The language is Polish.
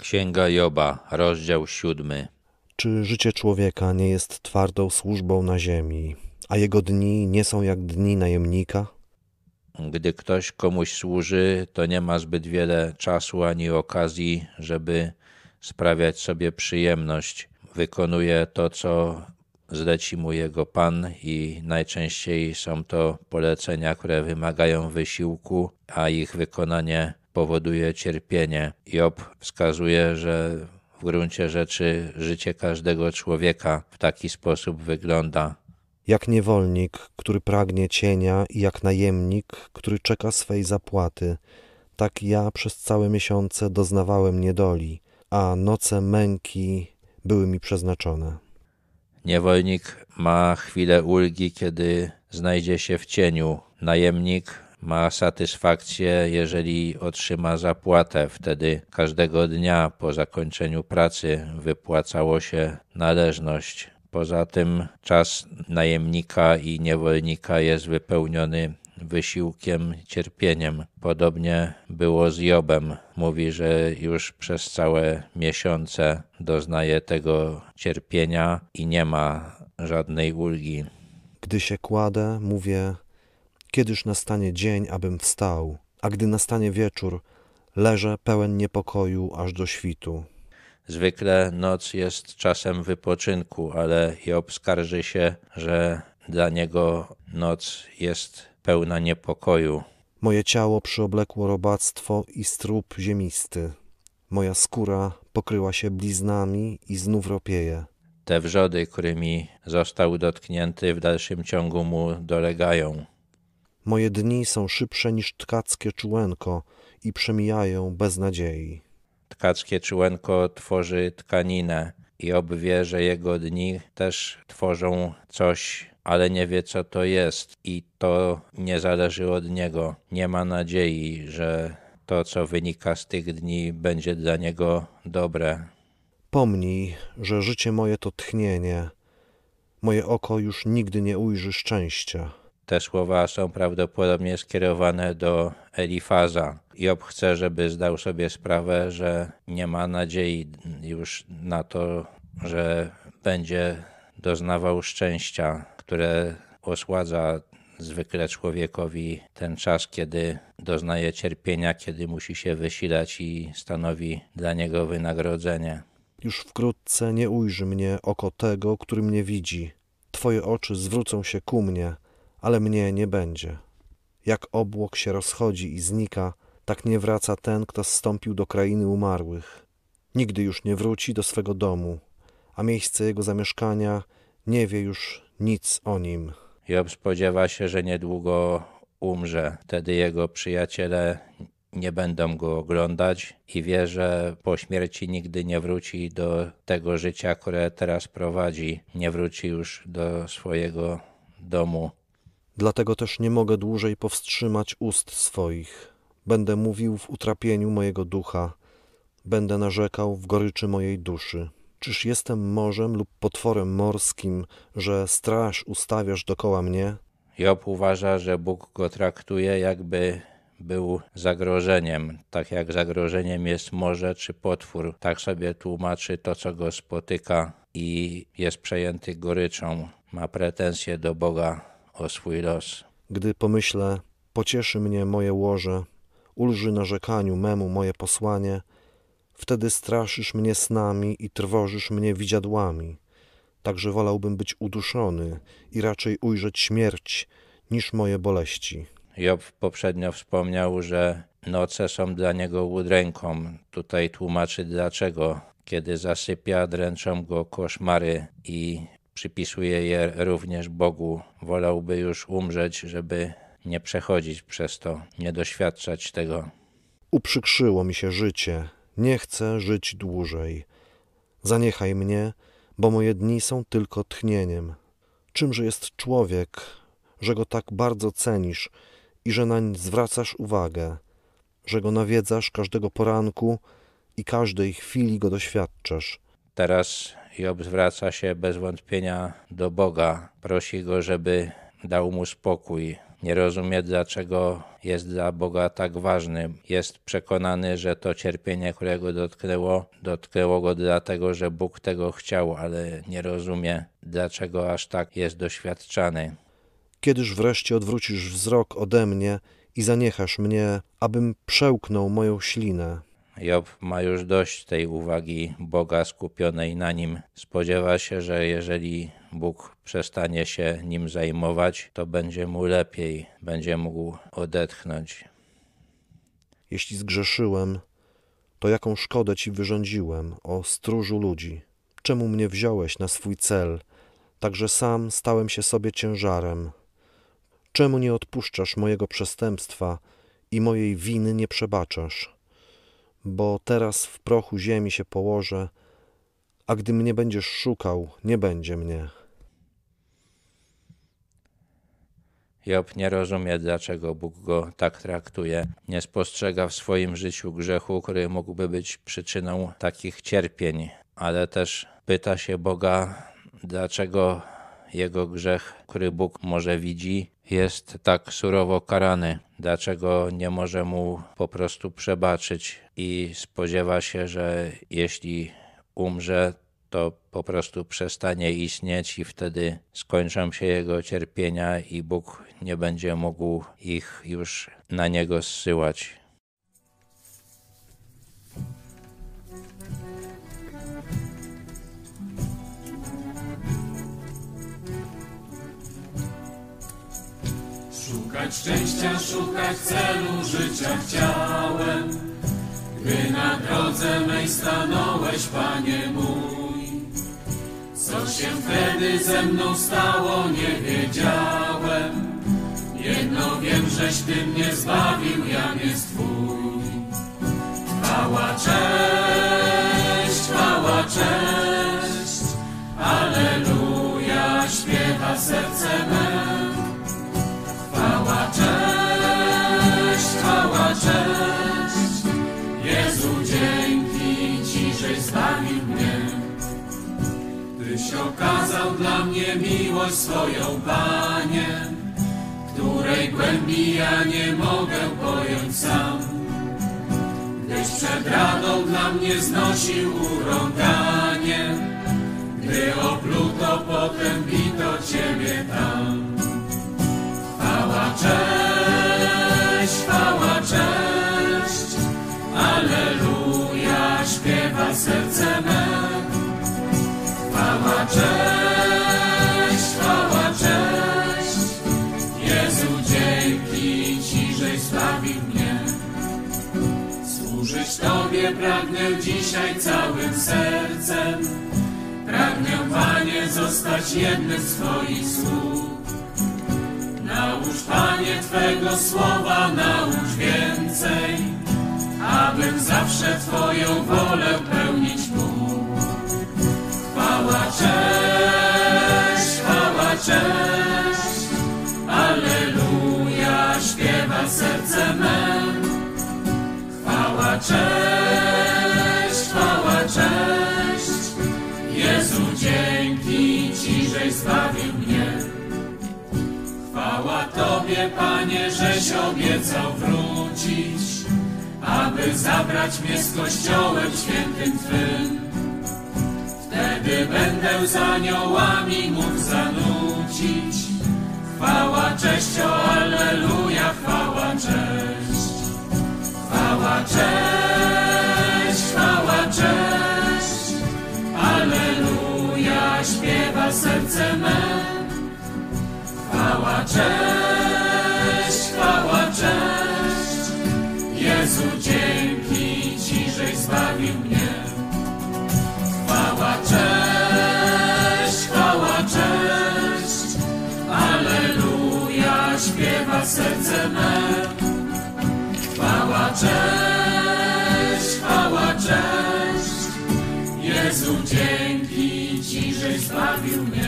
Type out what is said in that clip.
Księga Joba, rozdział siódmy. Czy życie człowieka nie jest twardą służbą na ziemi, a jego dni nie są jak dni najemnika? Gdy ktoś komuś służy, to nie ma zbyt wiele czasu ani okazji, żeby sprawiać sobie przyjemność. Wykonuje to, co zleci mu jego Pan i najczęściej są to polecenia, które wymagają wysiłku, a ich wykonanie powoduje cierpienie. Job wskazuje, że w gruncie rzeczy życie każdego człowieka w taki sposób wygląda. Jak niewolnik, który pragnie cienia, i jak najemnik, który czeka swej zapłaty, tak ja przez całe miesiące doznawałem niedoli, a noce męki były mi przeznaczone. Niewolnik ma chwilę ulgi, kiedy znajdzie się w cieniu. Najemnik ma satysfakcję, jeżeli otrzyma zapłatę. Wtedy każdego dnia po zakończeniu pracy wypłacało się należność. Poza tym czas najemnika i niewolnika jest wypełniony wysiłkiem, cierpieniem. Podobnie było z Jobem. Mówi, że już przez całe miesiące doznaje tego cierpienia i nie ma żadnej ulgi. Gdy się kładę, mówię, kiedyż nastanie dzień, abym wstał, a gdy nastanie wieczór, leżę pełen niepokoju aż do świtu. Zwykle noc jest czasem wypoczynku, ale Job skarży się, że dla niego noc jest pełna niepokoju. Moje ciało przyoblekło robactwo i strób ziemisty. Moja skóra pokryła się bliznami i znów ropieje. Te wrzody, którymi został dotknięty, w dalszym ciągu mu dolegają. Moje dni są szybsze niż tkackie czułenko i przemijają bez nadziei. Tkackie czułenko tworzy tkaninę i obwie, że jego dni też tworzą coś, ale nie wie, co to jest, i to nie zależy od niego. Nie ma nadziei, że to, co wynika z tych dni, będzie dla niego dobre. Pomnij, że życie moje to tchnienie. Moje oko już nigdy nie ujrzy szczęścia. Te słowa są prawdopodobnie skierowane do Elifaza. Job chce, żeby zdał sobie sprawę, że nie ma nadziei już na to, że będzie doznawał szczęścia, które osładza zwykle człowiekowi ten czas, kiedy doznaje cierpienia, kiedy musi się wysilać i stanowi dla niego wynagrodzenie. Już wkrótce nie ujrzy mnie oko tego, który mnie widzi. Twoje oczy zwrócą się ku mnie, ale mnie nie będzie. Jak obłok się rozchodzi i znika, tak nie wraca ten, kto zstąpił do krainy umarłych. Nigdy już nie wróci do swego domu, a miejsce jego zamieszkania nie wie już nic o nim. Job spodziewa się, że niedługo umrze. Wtedy jego przyjaciele nie będą go oglądać i wie, że po śmierci nigdy nie wróci do tego życia, które teraz prowadzi. Nie wróci już do swojego domu. Dlatego też nie mogę dłużej powstrzymać ust swoich. Będę mówił w utrapieniu mojego ducha, będę narzekał w goryczy mojej duszy. Czyż jestem morzem lub potworem morskim, że straż ustawiasz dokoła mnie? Job uważa, że Bóg go traktuje, jakby był zagrożeniem. Tak jak zagrożeniem jest morze czy potwór, tak sobie tłumaczy to, co go spotyka i jest przejęty goryczą. Ma pretensje do Boga. Gdy pomyślę, pocieszy mnie moje łoże, ulży narzekaniu memu moje posłanie, wtedy straszysz mnie snami i trwożysz mnie widziadłami. Także wolałbym być uduszony i raczej ujrzeć śmierć niż moje boleści. Job poprzednio wspomniał, że noce są dla niego udręką. Tutaj tłumaczy dlaczego. Kiedy zasypia, dręczą go koszmary i przypisuje je również Bogu. Wolałby już umrzeć, żeby nie przechodzić przez to, nie doświadczać tego. Uprzykrzyło mi się życie, nie chcę żyć dłużej. Zaniechaj mnie, bo moje dni są tylko tchnieniem. Czymże jest człowiek, że go tak bardzo cenisz i że nań zwracasz uwagę, że go nawiedzasz każdego poranku i każdej chwili go doświadczasz. Teraz Job zwraca się bez wątpienia do Boga, prosi go, żeby dał mu spokój. nie rozumie, dlaczego jest dla Boga tak ważny. Jest przekonany, że to cierpienie, którego dotknęło, dotknęło go dlatego, że Bóg tego chciał, ale nie rozumie, dlaczego aż tak jest doświadczany. Kiedyż wreszcie odwrócisz wzrok ode mnie i zaniechasz mnie, abym przełknął moją ślinę. Job ma już dość tej uwagi Boga skupionej na nim. Spodziewa się, że jeżeli Bóg przestanie się nim zajmować, to będzie mu lepiej, będzie mógł odetchnąć. Jeśli zgrzeszyłem, to jaką szkodę ci wyrządziłem, o stróżu ludzi? Czemu mnie wziąłeś na swój cel, tak że sam stałem się sobie ciężarem? Czemu nie odpuszczasz mojego przestępstwa i mojej winy nie przebaczasz? Bo teraz w prochu ziemi się położę, a gdy mnie będziesz szukał, nie będzie mnie. Job nie rozumie, dlaczego Bóg go tak traktuje. Nie spostrzega w swoim życiu grzechu, który mógłby być przyczyną takich cierpień, ale też pyta się Boga, dlaczego jego grzech, który Bóg może widzi, jest tak surowo karany, dlaczego nie może mu po prostu przebaczyć i spodziewa się, że jeśli umrze, to po prostu przestanie istnieć i wtedy skończą się jego cierpienia i Bóg nie będzie mógł ich już na niego zsyłać. Szukać szczęścia, szukać celu życia chciałem, gdy na drodze mej stanąłeś, Panie mój. Co się wtedy ze mną stało, nie wiedziałem. Jedno wiem, żeś Ty mnie zbawił, ja nie Twój. Chwała, cześć, chwała, cześć, Alleluja, śpiewa serce me. Okazał dla mnie miłość swoją, Panie, której głębi ja nie mogę pojąć sam. Gdyś przed radą dla mnie znosił urąganie, gdy opluto, potem bito Ciebie tam. Chwała, cześć, chwała, cześć, Alleluja, śpiewa serce me. Cześć, chwała, cześć, Jezu, dzięki Ci, żeś mnie. Służyć Tobie pragnę dzisiaj całym sercem, pragnę, Panie, zostać jednym z Twoich sług. Naucz, Panie, Twego słowa, naucz więcej, abym zawsze Twoją wolę pełnić mógł. Cześć, chwała, cześć, Jezu, dzięki Ci, żeś zbawił mnie. Chwała Tobie, Panie, żeś obiecał wrócić, aby zabrać mnie z Kościołem świętym Twym. Wtedy będę z aniołami mógł zanucić. Chwała, cześć, o serce me. Chwała, cześć, chwała, cześć. Jezu, dzięki Ci, żeś zbawił mnie. Chwała, cześć, chwała, cześć. Alleluja, śpiewa serce me. Chwała, cześć, chwała, cześć. Jezu, dzięki Ci, żeś zbawił mnie.